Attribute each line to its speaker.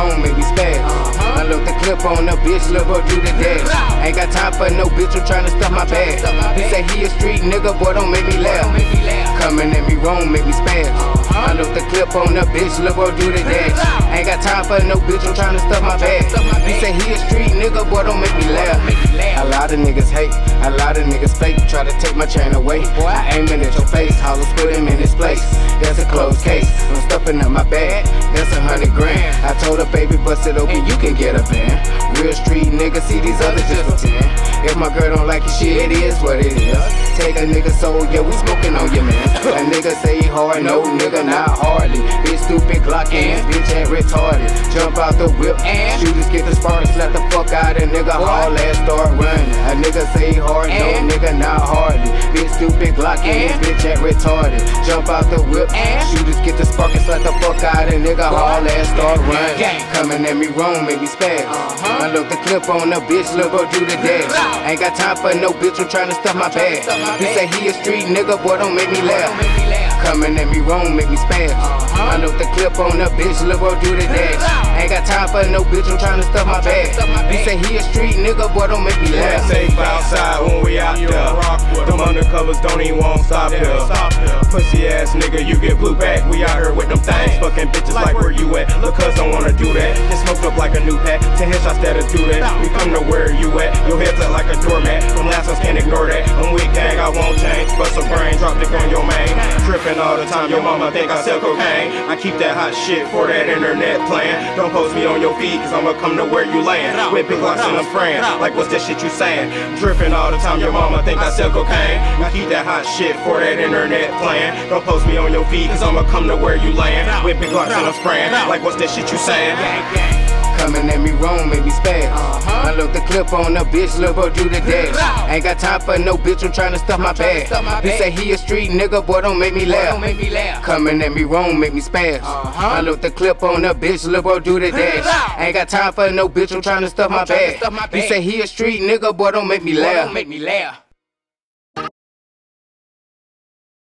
Speaker 1: wrong, make me spaz. Uh-huh. I load the clip on the bitch, look go do the dash. Ain't got time for no bitch who tryna stuff my bag. He say he a street nigga, boy, don't make me laugh. Coming at me wrong, make me spaz. Uh-huh. I load the clip on the bitch, look go do the dash. Ain't got time for no bitch who tryna stuff my bag. He say he a street nigga, boy, don't make me laugh. A lot of niggas hate, a lot of niggas fake. Try to take my chain away. I aiming at your face, hollow put him in his place. That's a closed case. I'm stuffing up my bag, baby, bust it open, you can get a van. Real street nigga, see these others just pretend. If my girl don't like your shit, it is what it is. Take a nigga soul, yeah, we smoking on you, man. A nigga say hard, no nigga, not hardly. Bitch stupid, Glock ass, bitch ain't retarded. Jump out the whip,
Speaker 2: And?
Speaker 1: shooters get the sparks, let the fuck out a nigga, haul ass start running. A nigga say hard, no nigga, not hardly. Bitch stupid, Glock ass,
Speaker 2: And?
Speaker 1: bitch ain't retarded. Jump out the whip,
Speaker 2: And?
Speaker 1: shooters get the sparks, let the fuck out a nigga, haul ass start running. Coming at me wrong, make me spaz.
Speaker 2: Uh-huh.
Speaker 1: I look the clip on the bitch, look up do the dash. Ain't got time for no bitch who tryna stuff my bag. He say he a street nigga, boy, don't make me laugh.
Speaker 2: Make me laugh.
Speaker 1: Coming at me wrong, make me spaz. I look the clip on the bitch, look go do the dash. Ain't got time for no bitch who tryna stuff my bag.
Speaker 2: Stuff my
Speaker 1: He
Speaker 2: bag.
Speaker 1: say he a street nigga, boy, don't make me
Speaker 3: Yeah,
Speaker 1: laugh.
Speaker 3: safe outside when we out there. Them undercovers don't even want to stop here. Pussy ass nigga, you get blue back. We out here with them things. Fucking come to where you at. Your head's up like a doormat. Them last ones can't ignore that. I'm weak gang, I won't change. Bust a brain, drop dick on your main. Tripping all the time, your mama think I sell cocaine. I keep that hot shit for that internet plan. Don't post me on your feed, cause I'ma come to where you land. With big locks and I'm spraying. Like, what's that shit you saying? Dripping all the time, your mama think I sell cocaine. I keep that hot shit for that internet plan. Don't post me on your feed, cause I'ma come to where you land. With big locks and I'm spraying. Like, what's that shit you saying?
Speaker 2: Gang, gang.
Speaker 1: Coming at me wrong, make me spaz.
Speaker 2: Uh-huh.
Speaker 1: I look the clip on the bitch, look go do the dash. Ain't got time for no bitch who tryna stuff my bag. He say he a street nigga, boy, don't make me laugh.
Speaker 2: don't make me laugh.
Speaker 1: Coming at me wrong, make me spaz.
Speaker 2: Uh-huh.
Speaker 1: I look the clip on the bitch, look go do the dash. Ain't got time for no bitch who tryna stuff my bag. He say he a street nigga, boy, don't make me laugh.
Speaker 2: don't make me laugh.